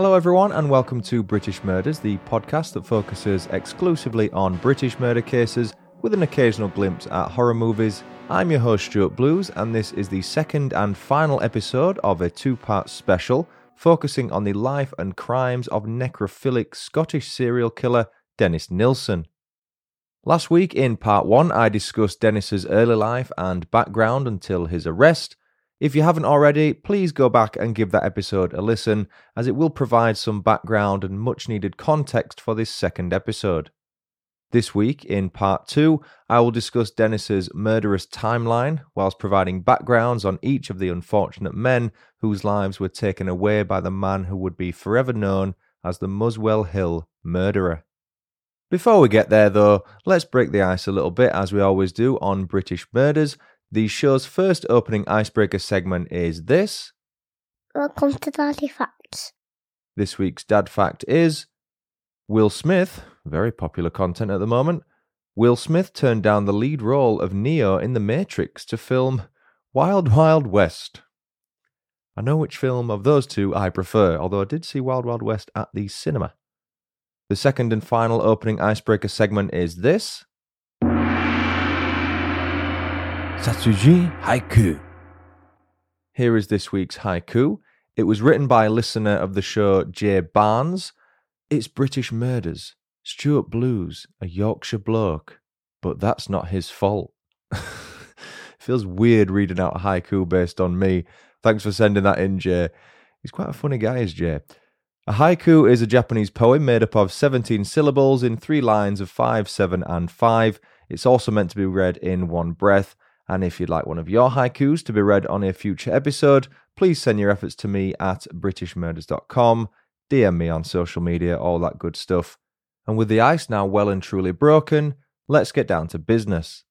Hello, everyone, and welcome to British Murders, the podcast that focuses exclusively on British murder cases with an occasional glimpse at horror movies. I'm your host, Stuart Blues, and this is the second and final episode of a two part special focusing on the life and crimes of necrophilic Scottish serial killer Dennis Nilsen. Last week in part one, I discussed Dennis's early life and background until his arrest. If you haven't already, please go back and give that episode a listen, as it will provide some background and much needed context for this second episode. This week, in part two, I will discuss Dennis's murderous timeline, whilst providing backgrounds on each of the unfortunate men whose lives were taken away by the man who would be forever known as the Muswell Hill murderer. Before we get there, though, let's break the ice a little bit, as we always do on British Murders. The show's first opening icebreaker segment is this. Welcome to Daddy Facts. This week's dad fact is Will Smith, very popular content at the moment, Will Smith turned down the lead role of Neo in The Matrix to film Wild Wild West. I know which film of those two I prefer, although I did see Wild Wild West at the cinema. The second and final opening icebreaker segment is this. Satsuji Haiku. Here is this week's haiku. It was written by a listener of the show, Jay Barnes. It's British murders. Stuart Blues, a Yorkshire bloke. But that's not his fault. Feels weird reading out a haiku based on me. Thanks for sending that in, Jay. He's quite a funny guy, is Jay. A haiku is a Japanese poem made up of 17 syllables in three lines of 5, 7, and 5. It's also meant to be read in one breath. And if you'd like one of your haikus to be read on a future episode, please send your efforts to me at britishmurders.com, DM me on social media, all that good stuff. And with the ice now well and truly broken, let's get down to business.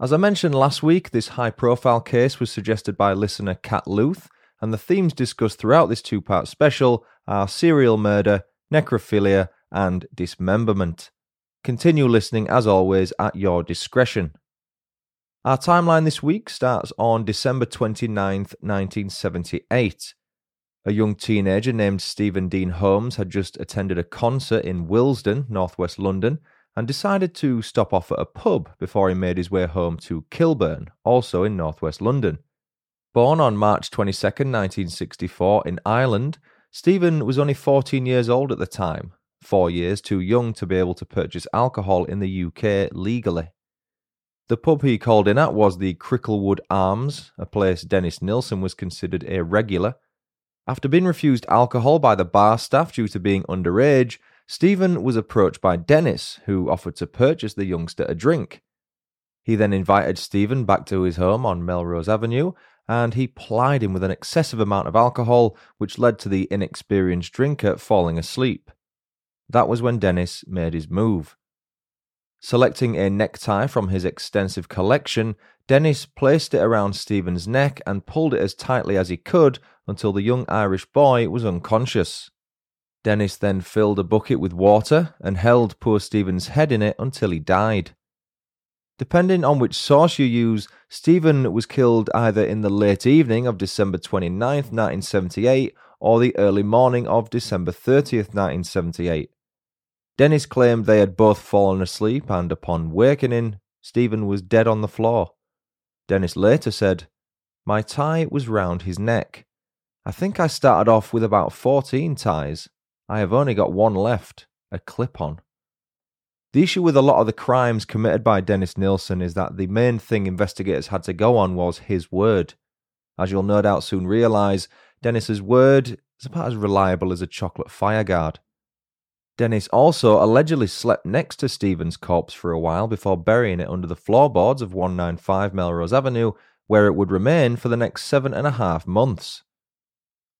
As I mentioned last week, this high profile case was suggested by listener Kat Luth, and the themes discussed throughout this two part special are serial murder, necrophilia, and dismemberment. Continue listening as always at your discretion. Our timeline this week starts on December 29th, 1978. A young teenager named Stephen Dean Holmes had just attended a concert in Willesden, northwest London, and decided to stop off at a pub before he made his way home to Kilburn, also in northwest London. Born on March 22, 1964, in Ireland, Stephen was only 14 years old at the time, four years too young to be able to purchase alcohol in the UK legally. The pub he called in at was the Cricklewood Arms, a place Dennis Nilsen was considered a regular. After being refused alcohol by the bar staff due to being underage, Stephen was approached by Dennis, who offered to purchase the youngster a drink. He then invited Stephen back to his home on Melrose Avenue and he plied him with an excessive amount of alcohol, which led to the inexperienced drinker falling asleep. That was when Dennis made his move. Selecting a necktie from his extensive collection, Dennis placed it around Stephen's neck and pulled it as tightly as he could until the young Irish boy was unconscious. Dennis then filled a bucket with water and held poor Stephen's head in it until he died. Depending on which source you use, Stephen was killed either in the late evening of December 29, 1978, or the early morning of December 30th, 1978. Dennis claimed they had both fallen asleep, and upon wakening, Stephen was dead on the floor. Dennis later said, My tie was round his neck. I think I started off with about 14 ties. I have only got one left, a clip on. The issue with a lot of the crimes committed by Dennis Nilsen is that the main thing investigators had to go on was his word. As you'll no doubt soon realise, Dennis's word is about as reliable as a chocolate fireguard. Dennis also allegedly slept next to Stephen's corpse for a while before burying it under the floorboards of 195 Melrose Avenue, where it would remain for the next seven and a half months.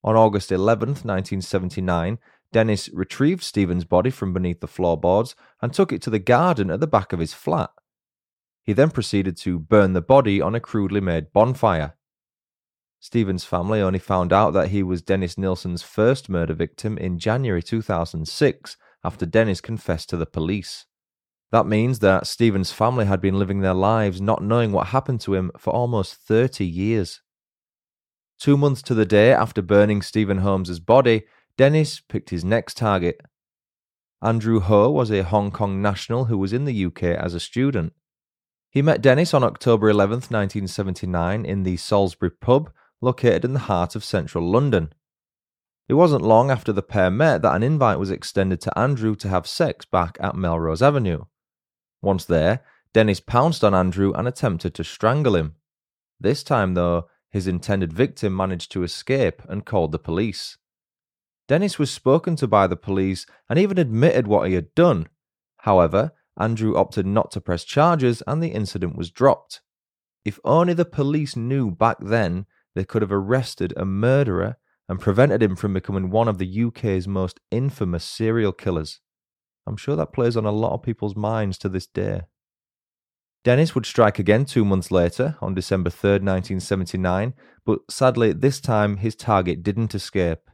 On August 11th, 1979, Dennis retrieved Stephen's body from beneath the floorboards and took it to the garden at the back of his flat. He then proceeded to burn the body on a crudely made bonfire. Stephen's family only found out that he was Dennis Nilsen's first murder victim in January 2006 after Dennis confessed to the police. That means that Stephen's family had been living their lives not knowing what happened to him for almost 30 years. Two months to the day after burning Stephen Holmes's body, Dennis picked his next target. Andrew Ho was a Hong Kong national who was in the UK as a student. He met Dennis on October 11, 1979, in the Salisbury pub located in the heart of central London. It wasn't long after the pair met that an invite was extended to Andrew to have sex back at Melrose Avenue. Once there, Dennis pounced on Andrew and attempted to strangle him. This time, though, his intended victim managed to escape and called the police. Dennis was spoken to by the police and even admitted what he had done. However, Andrew opted not to press charges and the incident was dropped. If only the police knew back then they could have arrested a murderer and prevented him from becoming one of the UK's most infamous serial killers. I'm sure that plays on a lot of people's minds to this day. Dennis would strike again two months later, on December 3rd, 1979, but sadly, this time his target didn't escape.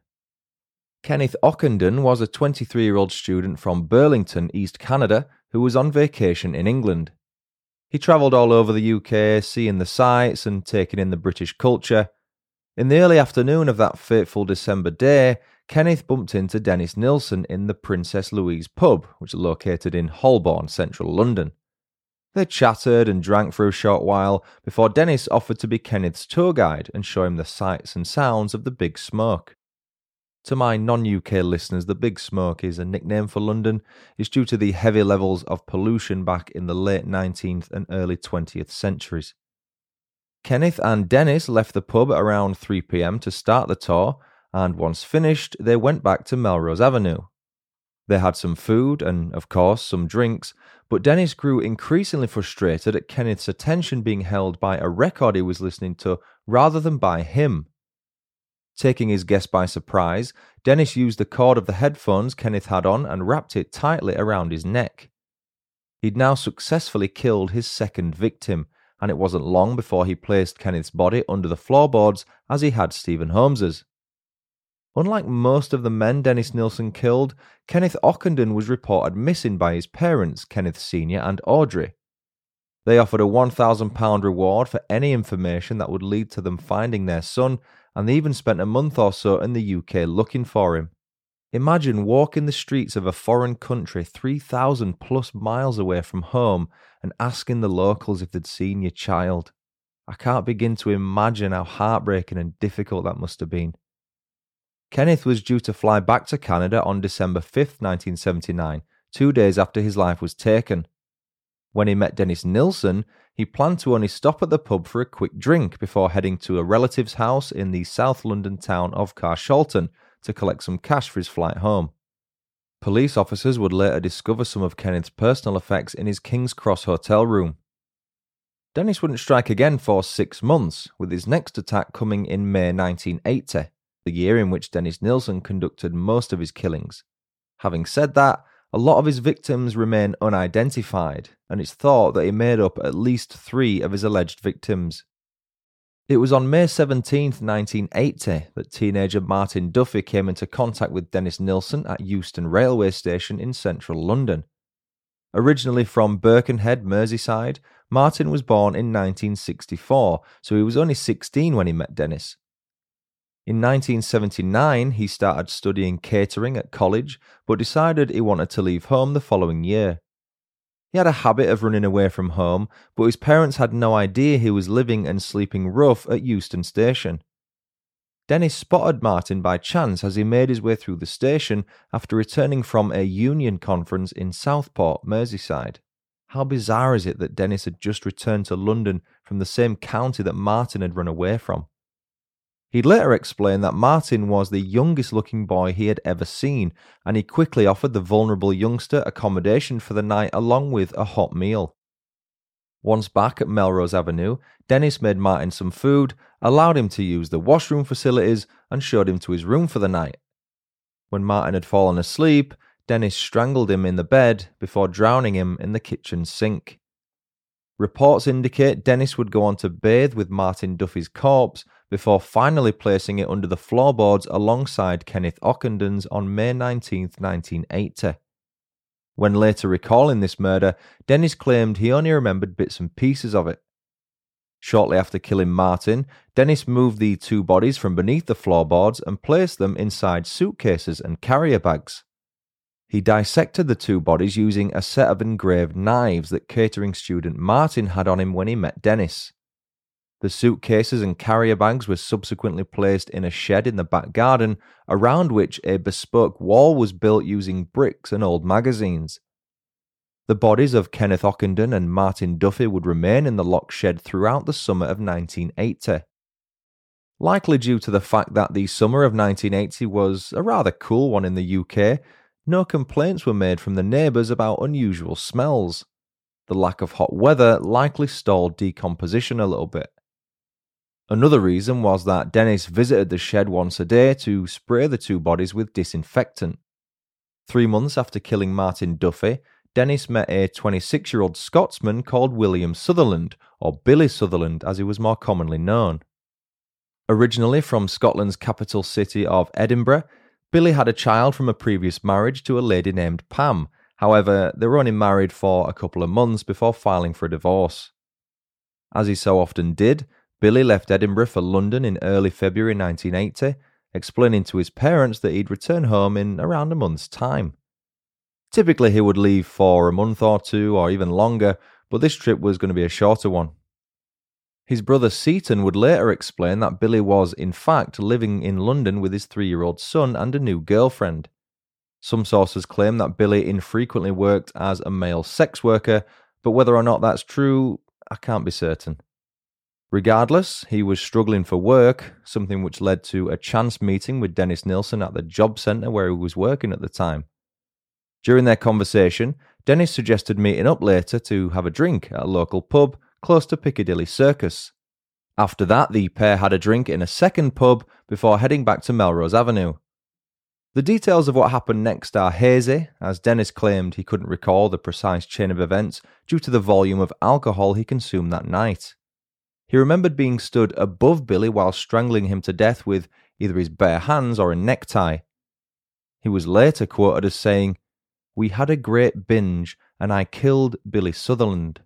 Kenneth Ockenden was a 23 year old student from Burlington, East Canada, who was on vacation in England. He travelled all over the UK, seeing the sights and taking in the British culture. In the early afternoon of that fateful December day, Kenneth bumped into Dennis Nilsen in the Princess Louise pub, which is located in Holborn, central London. They chattered and drank for a short while before Dennis offered to be Kenneth's tour guide and show him the sights and sounds of the Big Smoke. To my non UK listeners, the Big Smoke is a nickname for London. It's due to the heavy levels of pollution back in the late 19th and early 20th centuries. Kenneth and Dennis left the pub around 3 pm to start the tour, and once finished, they went back to Melrose Avenue. They had some food and, of course, some drinks, but Dennis grew increasingly frustrated at Kenneth's attention being held by a record he was listening to rather than by him. Taking his guest by surprise, Dennis used the cord of the headphones Kenneth had on and wrapped it tightly around his neck. He'd now successfully killed his second victim, and it wasn't long before he placed Kenneth's body under the floorboards as he had Stephen Holmes's. Unlike most of the men Dennis Nilsen killed, Kenneth Ockenden was reported missing by his parents, Kenneth Sr. and Audrey. They offered a £1,000 reward for any information that would lead to them finding their son, and they even spent a month or so in the UK looking for him. Imagine walking the streets of a foreign country 3,000 plus miles away from home and asking the locals if they'd seen your child. I can't begin to imagine how heartbreaking and difficult that must have been. Kenneth was due to fly back to Canada on December 5th, 1979, two days after his life was taken. When he met Dennis Nilsen, he planned to only stop at the pub for a quick drink before heading to a relative's house in the South London town of Carshalton to collect some cash for his flight home. Police officers would later discover some of Kenneth's personal effects in his King's Cross hotel room. Dennis wouldn't strike again for six months, with his next attack coming in May 1980, the year in which Dennis Nilsen conducted most of his killings. Having said that, a lot of his victims remain unidentified, and it's thought that he made up at least three of his alleged victims. It was on May 17, 1980, that teenager Martin Duffy came into contact with Dennis Nilsen at Euston Railway Station in central London. Originally from Birkenhead, Merseyside, Martin was born in 1964, so he was only 16 when he met Dennis. In 1979, he started studying catering at college, but decided he wanted to leave home the following year. He had a habit of running away from home, but his parents had no idea he was living and sleeping rough at Euston Station. Dennis spotted Martin by chance as he made his way through the station after returning from a union conference in Southport, Merseyside. How bizarre is it that Dennis had just returned to London from the same county that Martin had run away from? He'd later explained that Martin was the youngest looking boy he had ever seen, and he quickly offered the vulnerable youngster accommodation for the night along with a hot meal. Once back at Melrose Avenue, Dennis made Martin some food, allowed him to use the washroom facilities, and showed him to his room for the night. When Martin had fallen asleep, Dennis strangled him in the bed before drowning him in the kitchen sink. Reports indicate Dennis would go on to bathe with Martin Duffy's corpse before finally placing it under the floorboards alongside Kenneth Ockenden's on May 19, 1980. When later recalling this murder, Dennis claimed he only remembered bits and pieces of it. Shortly after killing Martin, Dennis moved the two bodies from beneath the floorboards and placed them inside suitcases and carrier bags. He dissected the two bodies using a set of engraved knives that catering student Martin had on him when he met Dennis. The suitcases and carrier bags were subsequently placed in a shed in the back garden, around which a bespoke wall was built using bricks and old magazines. The bodies of Kenneth Ockenden and Martin Duffy would remain in the locked shed throughout the summer of 1980. Likely due to the fact that the summer of 1980 was a rather cool one in the UK, no complaints were made from the neighbours about unusual smells. The lack of hot weather likely stalled decomposition a little bit. Another reason was that Dennis visited the shed once a day to spray the two bodies with disinfectant. Three months after killing Martin Duffy, Dennis met a 26 year old Scotsman called William Sutherland, or Billy Sutherland as he was more commonly known. Originally from Scotland's capital city of Edinburgh, Billy had a child from a previous marriage to a lady named Pam. However, they were only married for a couple of months before filing for a divorce. As he so often did, Billy left Edinburgh for London in early February 1980, explaining to his parents that he'd return home in around a month's time. Typically, he would leave for a month or two or even longer, but this trip was going to be a shorter one. His brother Seaton would later explain that Billy was, in fact, living in London with his three year old son and a new girlfriend. Some sources claim that Billy infrequently worked as a male sex worker, but whether or not that's true, I can't be certain. Regardless, he was struggling for work, something which led to a chance meeting with Dennis Nilsen at the job centre where he was working at the time. During their conversation, Dennis suggested meeting up later to have a drink at a local pub close to Piccadilly Circus. After that, the pair had a drink in a second pub before heading back to Melrose Avenue. The details of what happened next are hazy, as Dennis claimed he couldn't recall the precise chain of events due to the volume of alcohol he consumed that night. He remembered being stood above Billy while strangling him to death with either his bare hands or a necktie. He was later quoted as saying, we had a great binge, and I killed Billy Sutherland.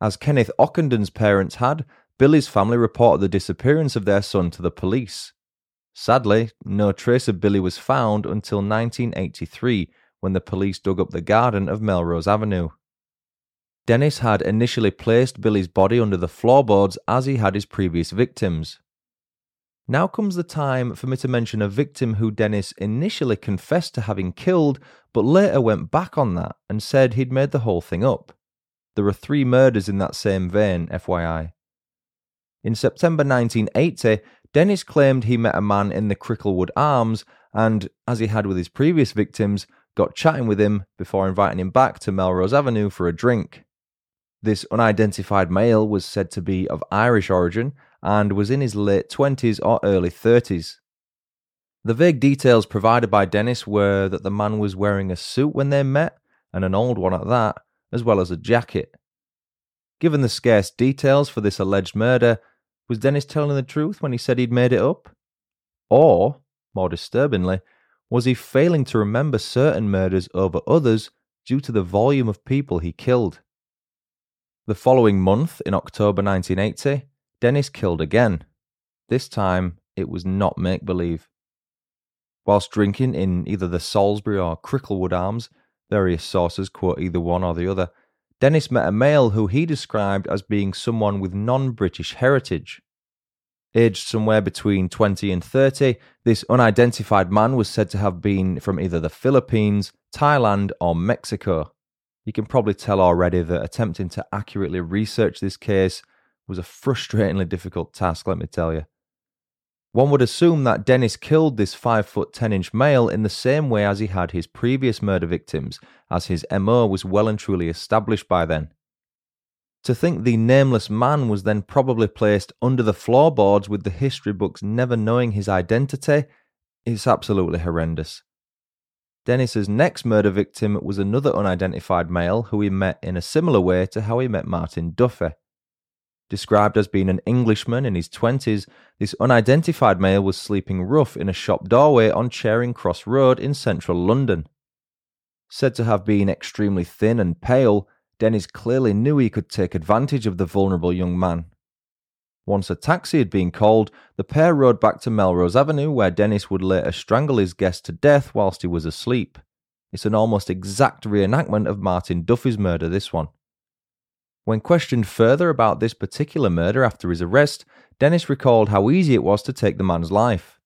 As Kenneth Ockenden's parents had, Billy's family reported the disappearance of their son to the police. Sadly, no trace of Billy was found until 1983 when the police dug up the garden of Melrose Avenue. Dennis had initially placed Billy's body under the floorboards as he had his previous victims, now comes the time for me to mention a victim who Dennis initially confessed to having killed, but later went back on that and said he'd made the whole thing up. There are three murders in that same vein, FYI. In September 1980, Dennis claimed he met a man in the Cricklewood Arms and, as he had with his previous victims, got chatting with him before inviting him back to Melrose Avenue for a drink. This unidentified male was said to be of Irish origin and was in his late 20s or early 30s. The vague details provided by Dennis were that the man was wearing a suit when they met, and an old one at that, as well as a jacket. Given the scarce details for this alleged murder, was Dennis telling the truth when he said he'd made it up? Or, more disturbingly, was he failing to remember certain murders over others due to the volume of people he killed? The following month, in October 1980, Dennis killed again. This time, it was not make believe. Whilst drinking in either the Salisbury or Cricklewood Arms, various sources quote either one or the other, Dennis met a male who he described as being someone with non British heritage. Aged somewhere between 20 and 30, this unidentified man was said to have been from either the Philippines, Thailand, or Mexico. You can probably tell already that attempting to accurately research this case was a frustratingly difficult task, let me tell you. One would assume that Dennis killed this 5 foot 10 inch male in the same way as he had his previous murder victims, as his MO was well and truly established by then. To think the nameless man was then probably placed under the floorboards with the history books never knowing his identity is absolutely horrendous. Dennis's next murder victim was another unidentified male who he met in a similar way to how he met Martin Duffy. Described as being an Englishman in his 20s, this unidentified male was sleeping rough in a shop doorway on Charing Cross Road in central London. Said to have been extremely thin and pale, Dennis clearly knew he could take advantage of the vulnerable young man, Once a taxi had been called, the pair rode back to Melrose Avenue, where Dennis would later strangle his guest to death whilst he was asleep. It's an almost exact reenactment of Martin Duffy's murder, this one. When questioned further about this particular murder after his arrest, Dennis recalled how easy it was to take the man's life.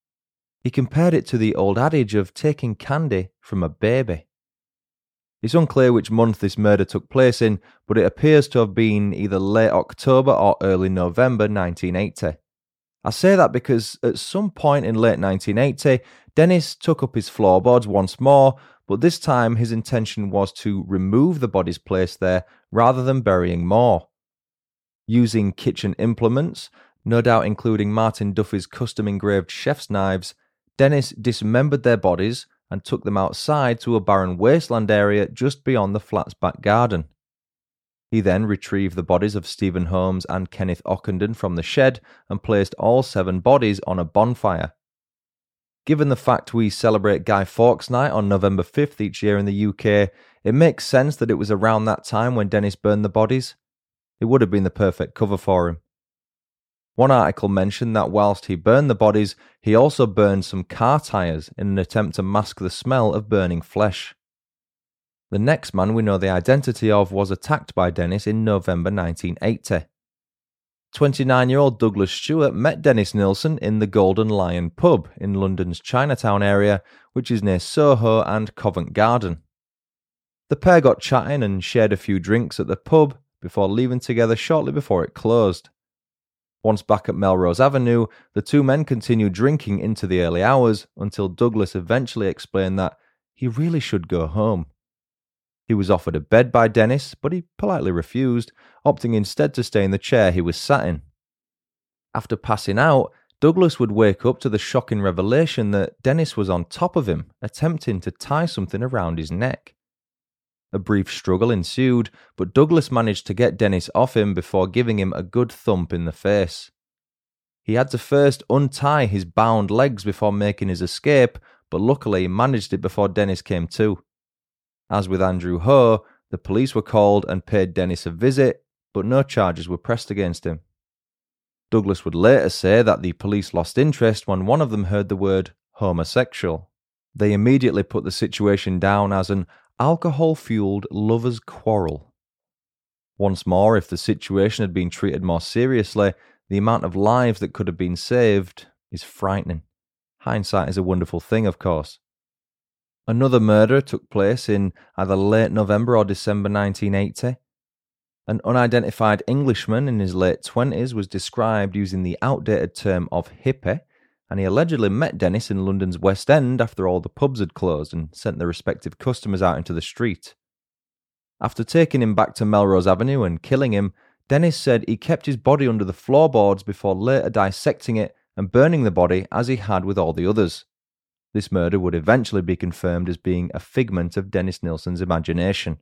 He compared it to the old adage of taking candy from a baby. It's unclear which month this murder took place in, but it appears to have been either late October or early November 1980. I say that because at some point in late 1980, Dennis took up his floorboards once more, but this time his intention was to remove the bodies placed there rather than burying more. Using kitchen implements, no doubt including Martin Duffy's custom engraved chef's knives, Dennis dismembered their bodies and took them outside to a barren wasteland area just beyond the flat's back garden. He then retrieved the bodies of Stephen Holmes and Kenneth Ockenden from the shed and placed all seven bodies on a bonfire. Given the fact we celebrate Guy Fawkes Night on November 5th each year in the UK, it makes sense that it was around that time when Dennis burned the bodies. It would have been the perfect cover for him. One article mentioned that whilst he burned the bodies, he also burned some car tyres in an attempt to mask the smell of burning flesh. The next man we know the identity of was attacked by Dennis in November 1980. 29 year old Douglas Stewart met Dennis Nilsen in the Golden Lion pub in London's Chinatown area, which is near Soho and Covent Garden. The pair got chatting and shared a few drinks at the pub before leaving together shortly before it closed. Once back at Melrose Avenue, the two men continued drinking into the early hours until Douglas eventually explained that he really should go home. He was offered a bed by Dennis, but he politely refused, opting instead to stay in the chair he was sat in. After passing out, Douglas would wake up to the shocking revelation that Dennis was on top of him, attempting to tie something around his neck. A brief struggle ensued, but Douglas managed to get Dennis off him before giving him a good thump in the face. He had to first untie his bound legs before making his escape, but luckily managed it before Dennis came to. As with Andrew Ho, the police were called and paid Dennis a visit, but no charges were pressed against him. Douglas would later say that the police lost interest when one of them heard the word homosexual. They immediately put the situation down as an alcohol fueled lovers' quarrel. Once more, if the situation had been treated more seriously, the amount of lives that could have been saved is frightening. Hindsight is a wonderful thing, of course. Another murder took place in either late November or December 1980. An unidentified Englishman in his late 20s was described using the outdated term of hippie and he allegedly met Dennis in London's West End after all the pubs had closed and sent their respective customers out into the street. After taking him back to Melrose Avenue and killing him, Dennis said he kept his body under the floorboards before later dissecting it and burning the body as he had with all the others. This murder would eventually be confirmed as being a figment of Dennis Nilsen's imagination.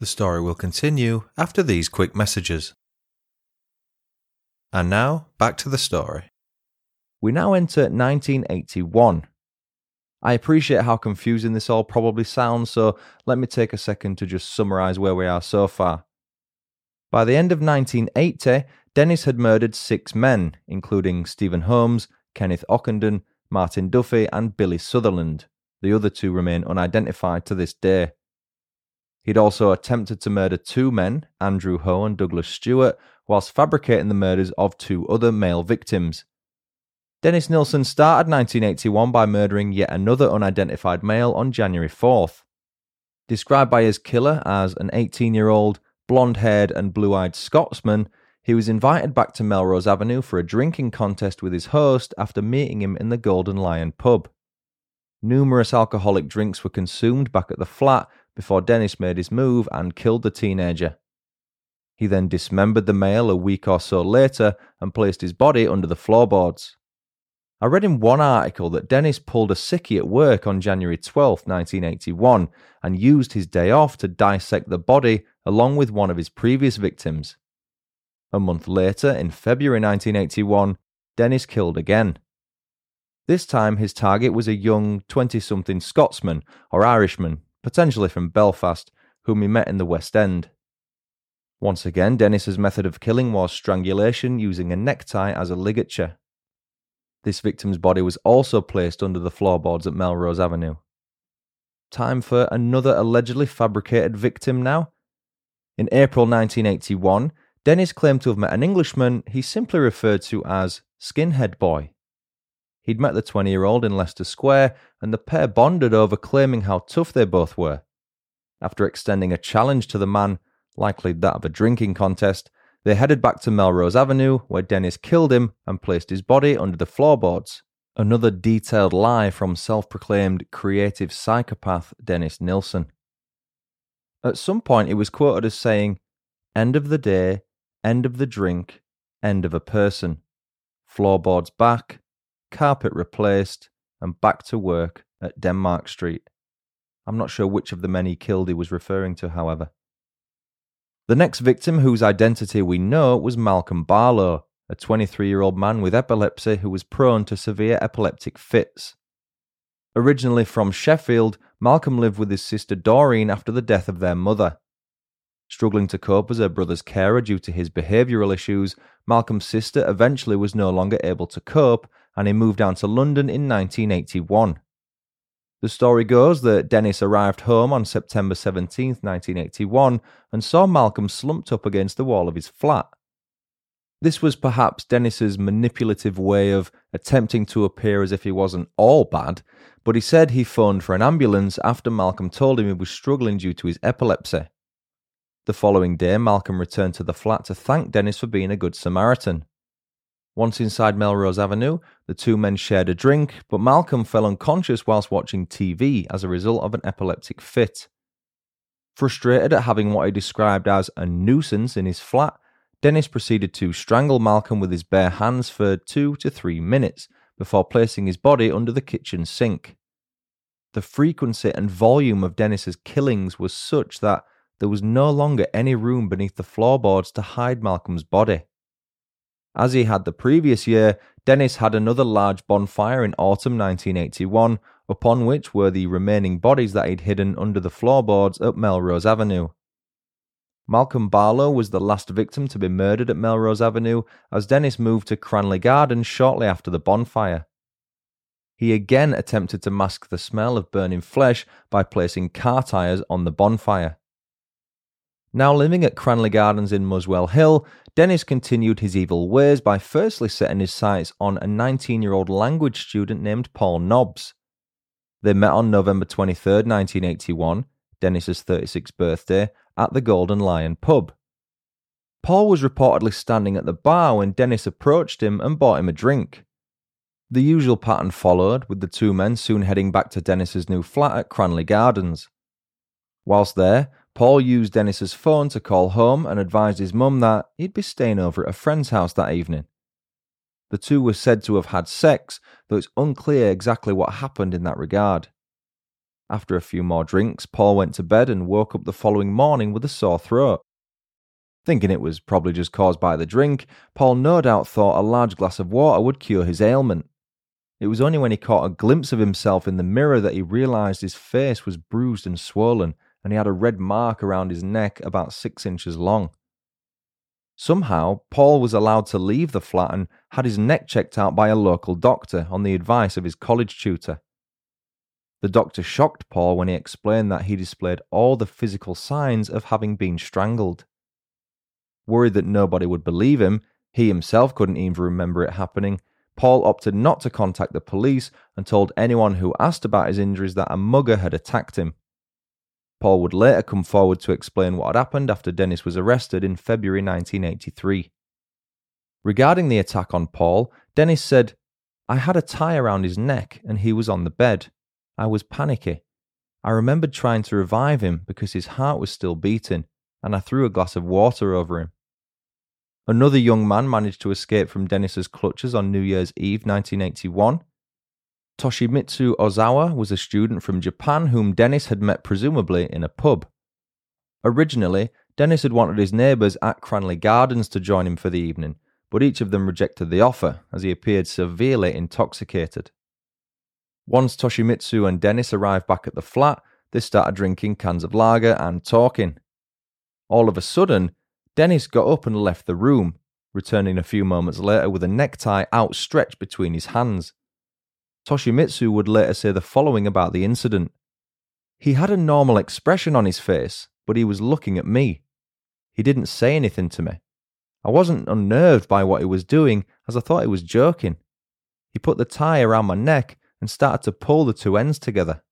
The story will continue after these quick messages. And now, back to the story. We now enter 1981. I appreciate how confusing this all probably sounds, so let me take a second to just summarise where we are so far. By the end of 1980, Dennis had murdered six men, including Stephen Holmes, Kenneth Ockenden, Martin Duffy, and Billy Sutherland. The other two remain unidentified to this day. He'd also attempted to murder two men, Andrew Ho and Douglas Stewart, whilst fabricating the murders of two other male victims. Dennis Nilsen started 1981 by murdering yet another unidentified male on January 4th. Described by his killer as an 18 year old, blonde haired, and blue eyed Scotsman, he was invited back to Melrose Avenue for a drinking contest with his host after meeting him in the Golden Lion pub. Numerous alcoholic drinks were consumed back at the flat before Dennis made his move and killed the teenager. He then dismembered the male a week or so later and placed his body under the floorboards. I read in one article that Dennis pulled a sickie at work on January 12, 1981, and used his day off to dissect the body along with one of his previous victims. A month later, in February 1981, Dennis killed again. This time, his target was a young 20 something Scotsman or Irishman, potentially from Belfast, whom he met in the West End. Once again, Dennis's method of killing was strangulation using a necktie as a ligature. This victim's body was also placed under the floorboards at Melrose Avenue. Time for another allegedly fabricated victim now. In April 1981, Dennis claimed to have met an Englishman he simply referred to as Skinhead Boy. He'd met the 20 year old in Leicester Square, and the pair bonded over claiming how tough they both were. After extending a challenge to the man, likely that of a drinking contest, they headed back to Melrose Avenue, where Dennis killed him and placed his body under the floorboards. Another detailed lie from self proclaimed creative psychopath Dennis Nilsen. At some point, it was quoted as saying, End of the day, end of the drink, end of a person. Floorboards back, carpet replaced, and back to work at Denmark Street. I'm not sure which of the he killed he was referring to, however. The next victim, whose identity we know, was Malcolm Barlow, a 23 year old man with epilepsy who was prone to severe epileptic fits. Originally from Sheffield, Malcolm lived with his sister Doreen after the death of their mother. Struggling to cope as her brother's carer due to his behavioural issues, Malcolm's sister eventually was no longer able to cope and he moved down to London in 1981. The story goes that Dennis arrived home on September 17, 1981, and saw Malcolm slumped up against the wall of his flat. This was perhaps Dennis's manipulative way of attempting to appear as if he wasn't all bad, but he said he phoned for an ambulance after Malcolm told him he was struggling due to his epilepsy. The following day, Malcolm returned to the flat to thank Dennis for being a good Samaritan. Once inside Melrose Avenue, the two men shared a drink, but Malcolm fell unconscious whilst watching TV as a result of an epileptic fit. Frustrated at having what he described as a nuisance in his flat, Dennis proceeded to strangle Malcolm with his bare hands for two to three minutes before placing his body under the kitchen sink. The frequency and volume of Dennis's killings was such that there was no longer any room beneath the floorboards to hide Malcolm's body. As he had the previous year, Dennis had another large bonfire in autumn 1981, upon which were the remaining bodies that he'd hidden under the floorboards at Melrose Avenue. Malcolm Barlow was the last victim to be murdered at Melrose Avenue, as Dennis moved to Cranley Gardens shortly after the bonfire. He again attempted to mask the smell of burning flesh by placing car tyres on the bonfire. Now living at Cranley Gardens in Muswell Hill, Dennis continued his evil ways by firstly setting his sights on a 19 year old language student named Paul Nobbs. They met on November 23, 1981, Dennis's 36th birthday, at the Golden Lion pub. Paul was reportedly standing at the bar when Dennis approached him and bought him a drink. The usual pattern followed, with the two men soon heading back to Dennis's new flat at Cranley Gardens. Whilst there, Paul used Dennis's phone to call home and advised his mum that he'd be staying over at a friend's house that evening. The two were said to have had sex, though it's unclear exactly what happened in that regard. After a few more drinks, Paul went to bed and woke up the following morning with a sore throat. Thinking it was probably just caused by the drink, Paul no doubt thought a large glass of water would cure his ailment. It was only when he caught a glimpse of himself in the mirror that he realised his face was bruised and swollen and he had a red mark around his neck about six inches long. Somehow, Paul was allowed to leave the flat and had his neck checked out by a local doctor on the advice of his college tutor. The doctor shocked Paul when he explained that he displayed all the physical signs of having been strangled. Worried that nobody would believe him, he himself couldn't even remember it happening. Paul opted not to contact the police and told anyone who asked about his injuries that a mugger had attacked him. Paul would later come forward to explain what had happened after Dennis was arrested in February 1983. Regarding the attack on Paul, Dennis said, I had a tie around his neck and he was on the bed. I was panicky. I remembered trying to revive him because his heart was still beating, and I threw a glass of water over him. Another young man managed to escape from Dennis's clutches on New Year's Eve 1981 Toshimitsu Ozawa was a student from Japan whom Dennis had met presumably in a pub. Originally, Dennis had wanted his neighbours at Cranley Gardens to join him for the evening, but each of them rejected the offer as he appeared severely intoxicated. Once Toshimitsu and Dennis arrived back at the flat, they started drinking cans of lager and talking. All of a sudden, Dennis got up and left the room, returning a few moments later with a necktie outstretched between his hands. Toshimitsu would later say the following about the incident. He had a normal expression on his face, but he was looking at me. He didn't say anything to me. I wasn't unnerved by what he was doing, as I thought he was joking. He put the tie around my neck and started to pull the two ends together.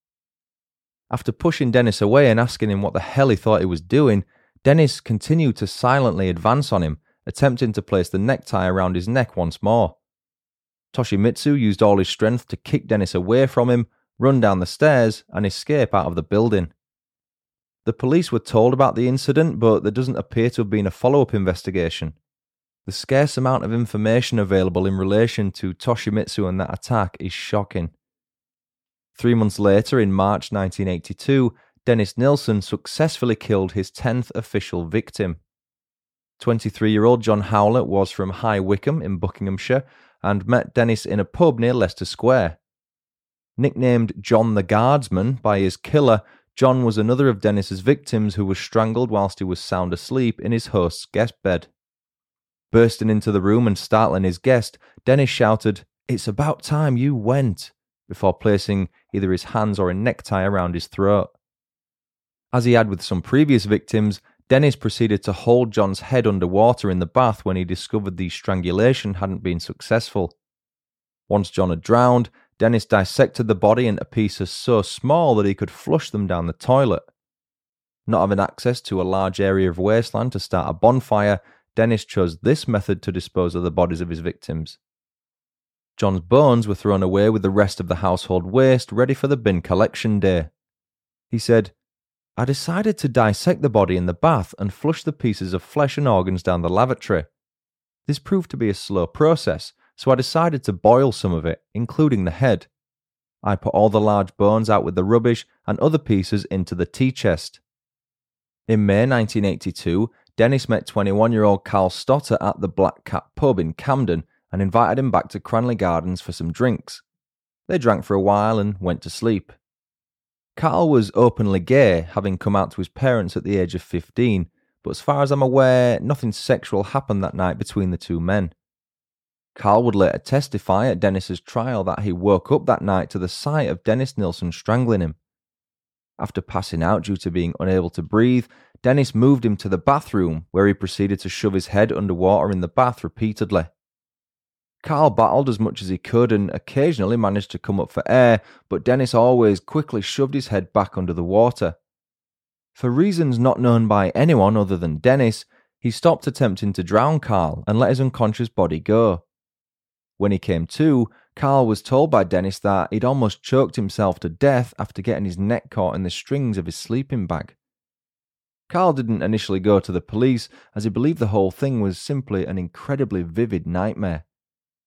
After pushing Dennis away and asking him what the hell he thought he was doing, Dennis continued to silently advance on him, attempting to place the necktie around his neck once more. Toshimitsu used all his strength to kick Dennis away from him, run down the stairs, and escape out of the building. The police were told about the incident, but there doesn't appear to have been a follow up investigation. The scarce amount of information available in relation to Toshimitsu and that attack is shocking. Three months later, in March 1982, Dennis Nilsen successfully killed his 10th official victim. 23 year old John Howlett was from High Wycombe in Buckinghamshire and met Dennis in a pub near Leicester Square. Nicknamed John the Guardsman by his killer, John was another of Dennis's victims who was strangled whilst he was sound asleep in his host's guest bed. Bursting into the room and startling his guest, Dennis shouted, It's about time you went, before placing either his hands or a necktie around his throat. As he had with some previous victims, Dennis proceeded to hold John's head underwater in the bath when he discovered the strangulation hadn't been successful. Once John had drowned, Dennis dissected the body into pieces so small that he could flush them down the toilet. Not having access to a large area of wasteland to start a bonfire, Dennis chose this method to dispose of the bodies of his victims. John's bones were thrown away with the rest of the household waste ready for the bin collection day. He said, I decided to dissect the body in the bath and flush the pieces of flesh and organs down the lavatory. This proved to be a slow process, so I decided to boil some of it, including the head. I put all the large bones out with the rubbish and other pieces into the tea chest. In May 1982, Dennis met 21 year old Carl Stotter at the Black Cat pub in Camden and invited him back to Cranley Gardens for some drinks. They drank for a while and went to sleep. Carl was openly gay, having come out to his parents at the age of 15, but as far as I'm aware, nothing sexual happened that night between the two men. Carl would later testify at Dennis's trial that he woke up that night to the sight of Dennis Nilsen strangling him. After passing out due to being unable to breathe, Dennis moved him to the bathroom, where he proceeded to shove his head underwater in the bath repeatedly. Carl battled as much as he could and occasionally managed to come up for air, but Dennis always quickly shoved his head back under the water. For reasons not known by anyone other than Dennis, he stopped attempting to drown Carl and let his unconscious body go. When he came to, Carl was told by Dennis that he'd almost choked himself to death after getting his neck caught in the strings of his sleeping bag. Carl didn't initially go to the police as he believed the whole thing was simply an incredibly vivid nightmare.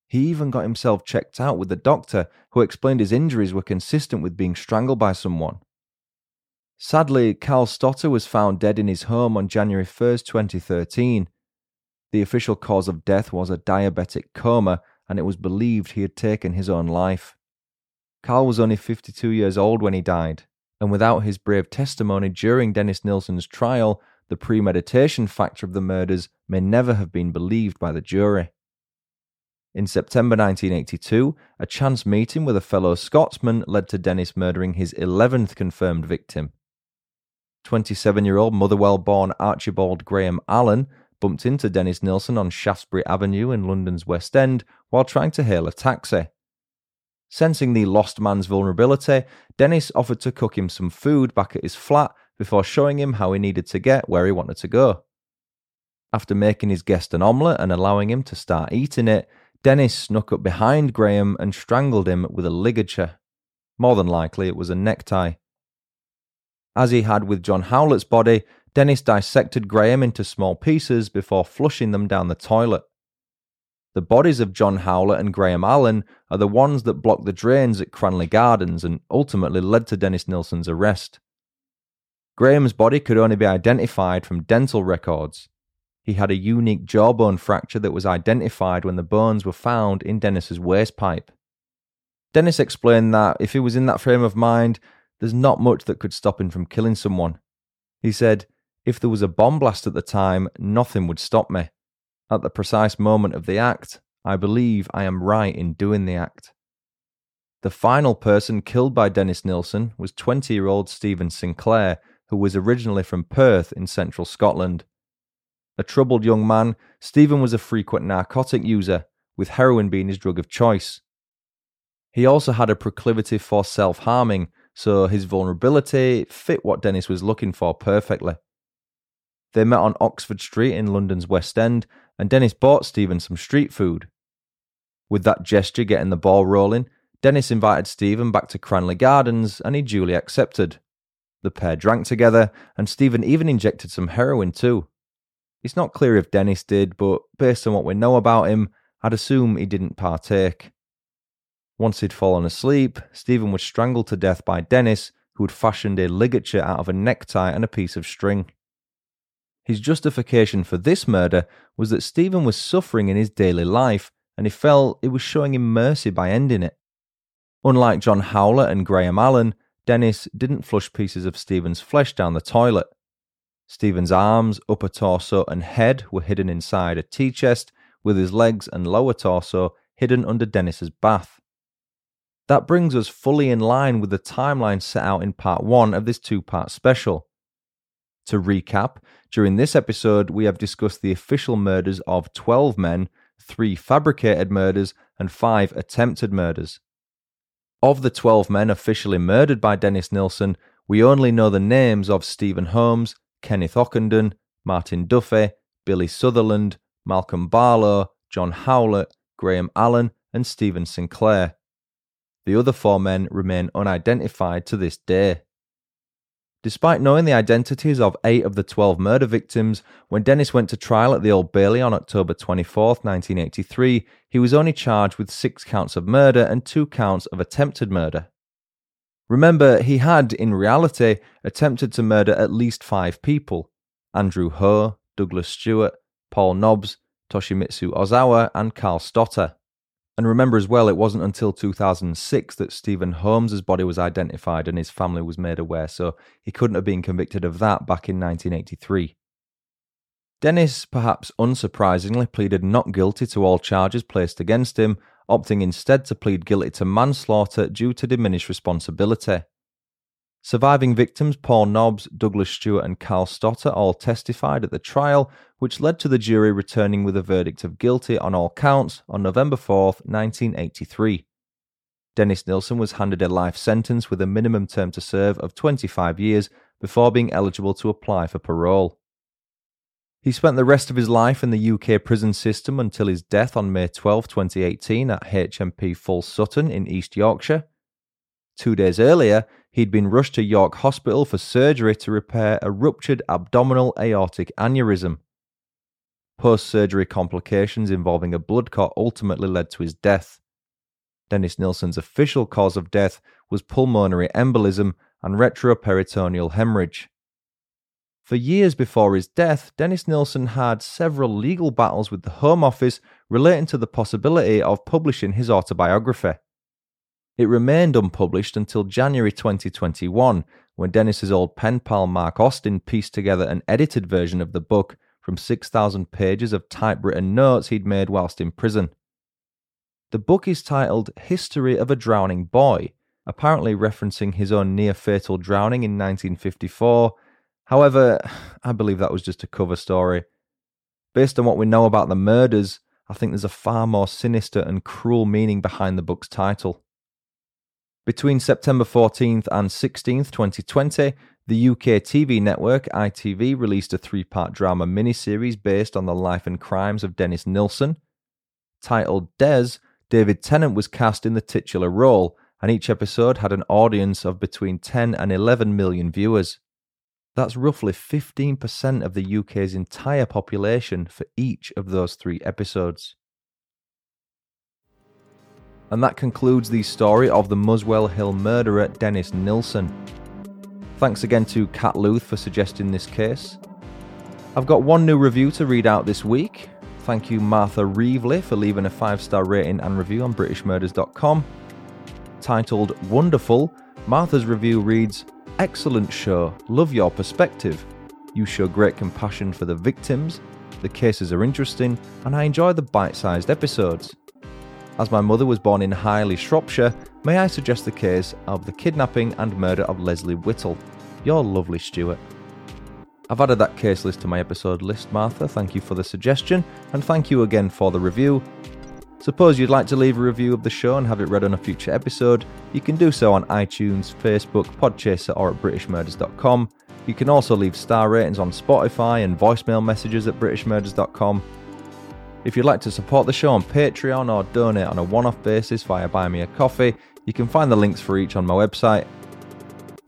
He even got himself checked out with the doctor, who explained his injuries were consistent with being strangled by someone. Sadly, Carl Stotter was found dead in his home on January 1st, 2013. The official cause of death was a diabetic coma, and it was believed he had taken his own life. Carl was only 52 years old when he died, and without his brave testimony during Dennis Nilsen's trial, the premeditation factor of the murders may never have been believed by the jury. In September 1982, a chance meeting with a fellow Scotsman led to Dennis murdering his 11th confirmed victim. 27 year old Motherwell born Archibald Graham Allen bumped into Dennis Nilsen on Shaftesbury Avenue in London's West End while trying to hail a taxi. Sensing the lost man's vulnerability, Dennis offered to cook him some food back at his flat before showing him how he needed to get where he wanted to go. After making his guest an omelette and allowing him to start eating it, Dennis snuck up behind Graham and strangled him with a ligature. More than likely, it was a necktie. As he had with John Howlett's body, Dennis dissected Graham into small pieces before flushing them down the toilet. The bodies of John Howlett and Graham Allen are the ones that blocked the drains at Cranley Gardens and ultimately led to Dennis Nilsen's arrest. Graham's body could only be identified from dental records. He had a unique jawbone fracture that was identified when the bones were found in Dennis's waste pipe. Dennis explained that if he was in that frame of mind, there's not much that could stop him from killing someone. He said, If there was a bomb blast at the time, nothing would stop me. At the precise moment of the act, I believe I am right in doing the act. The final person killed by Dennis Nilsen was 20 year old Stephen Sinclair, who was originally from Perth in central Scotland. A troubled young man, Stephen was a frequent narcotic user, with heroin being his drug of choice. He also had a proclivity for self harming, so his vulnerability fit what Dennis was looking for perfectly. They met on Oxford Street in London's West End, and Dennis bought Stephen some street food. With that gesture getting the ball rolling, Dennis invited Stephen back to Cranley Gardens, and he duly accepted. The pair drank together, and Stephen even injected some heroin too. It's not clear if Dennis did, but based on what we know about him, I'd assume he didn't partake. Once he'd fallen asleep, Stephen was strangled to death by Dennis, who had fashioned a ligature out of a necktie and a piece of string. His justification for this murder was that Stephen was suffering in his daily life and he felt it was showing him mercy by ending it. Unlike John Howlett and Graham Allen, Dennis didn't flush pieces of Stephen's flesh down the toilet. Stephen's arms, upper torso, and head were hidden inside a tea chest, with his legs and lower torso hidden under Dennis's bath. That brings us fully in line with the timeline set out in part one of this two part special. To recap, during this episode, we have discussed the official murders of 12 men, three fabricated murders, and five attempted murders. Of the 12 men officially murdered by Dennis Nilsen, we only know the names of Stephen Holmes, Kenneth Ockenden, Martin Duffy, Billy Sutherland, Malcolm Barlow, John Howlett, Graham Allen, and Stephen Sinclair. The other four men remain unidentified to this day. Despite knowing the identities of eight of the 12 murder victims, when Dennis went to trial at the Old Bailey on October 24, 1983, he was only charged with six counts of murder and two counts of attempted murder. Remember, he had, in reality, attempted to murder at least five people Andrew Ho, Douglas Stewart, Paul Nobbs, Toshimitsu Ozawa, and Carl Stotter. And remember as well, it wasn't until 2006 that Stephen Holmes's body was identified and his family was made aware, so he couldn't have been convicted of that back in 1983. Dennis, perhaps unsurprisingly, pleaded not guilty to all charges placed against him, opting instead to plead guilty to manslaughter due to diminished responsibility. Surviving victims Paul Nobbs, Douglas Stewart, and Carl Stotter all testified at the trial, which led to the jury returning with a verdict of guilty on all counts on November 4, 1983. Dennis Nilsen was handed a life sentence with a minimum term to serve of 25 years before being eligible to apply for parole. He spent the rest of his life in the UK prison system until his death on May 12, 2018, at HMP Full Sutton in East Yorkshire. Two days earlier, he'd been rushed to York Hospital for surgery to repair a ruptured abdominal aortic aneurysm. Post surgery complications involving a blood clot ultimately led to his death. Dennis Nilsen's official cause of death was pulmonary embolism and retroperitoneal hemorrhage. For years before his death, Dennis Nilsen had several legal battles with the Home Office relating to the possibility of publishing his autobiography. It remained unpublished until January 2021, when Dennis's old pen pal Mark Austin pieced together an edited version of the book from 6,000 pages of typewritten notes he'd made whilst in prison. The book is titled History of a Drowning Boy, apparently referencing his own near fatal drowning in 1954. However, I believe that was just a cover story. Based on what we know about the murders, I think there's a far more sinister and cruel meaning behind the book's title. Between September 14th and 16th, 2020, the UK TV network ITV released a three part drama miniseries based on the life and crimes of Dennis Nilsen. Titled Des, David Tennant was cast in the titular role, and each episode had an audience of between 10 and 11 million viewers. That's roughly 15% of the UK's entire population for each of those three episodes. And that concludes the story of the Muswell Hill murderer Dennis Nilsen. Thanks again to Kat Luth for suggesting this case. I've got one new review to read out this week. Thank you, Martha Reevely, for leaving a five star rating and review on BritishMurders.com. Titled Wonderful, Martha's review reads Excellent show, love your perspective. You show great compassion for the victims, the cases are interesting, and I enjoy the bite sized episodes. As my mother was born in Highley, Shropshire, may I suggest the case of the kidnapping and murder of Lesley Whittle? You're lovely, Stuart. I've added that case list to my episode list, Martha. Thank you for the suggestion, and thank you again for the review. Suppose you'd like to leave a review of the show and have it read on a future episode, you can do so on iTunes, Facebook, Podchaser, or at BritishMurders.com. You can also leave star ratings on Spotify and voicemail messages at BritishMurders.com. If you'd like to support the show on Patreon or donate on a one off basis via Buy Me a Coffee, you can find the links for each on my website.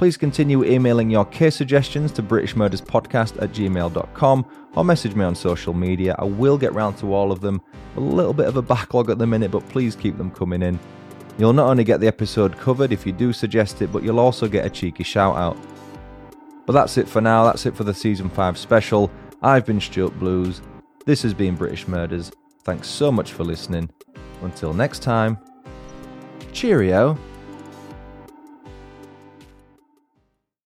Please continue emailing your case suggestions to BritishMurdersPodcast at gmail.com or message me on social media. I will get round to all of them. A little bit of a backlog at the minute, but please keep them coming in. You'll not only get the episode covered if you do suggest it, but you'll also get a cheeky shout out. But that's it for now, that's it for the season 5 special. I've been Stuart Blues. This has been British Murders. Thanks so much for listening. Until next time, cheerio.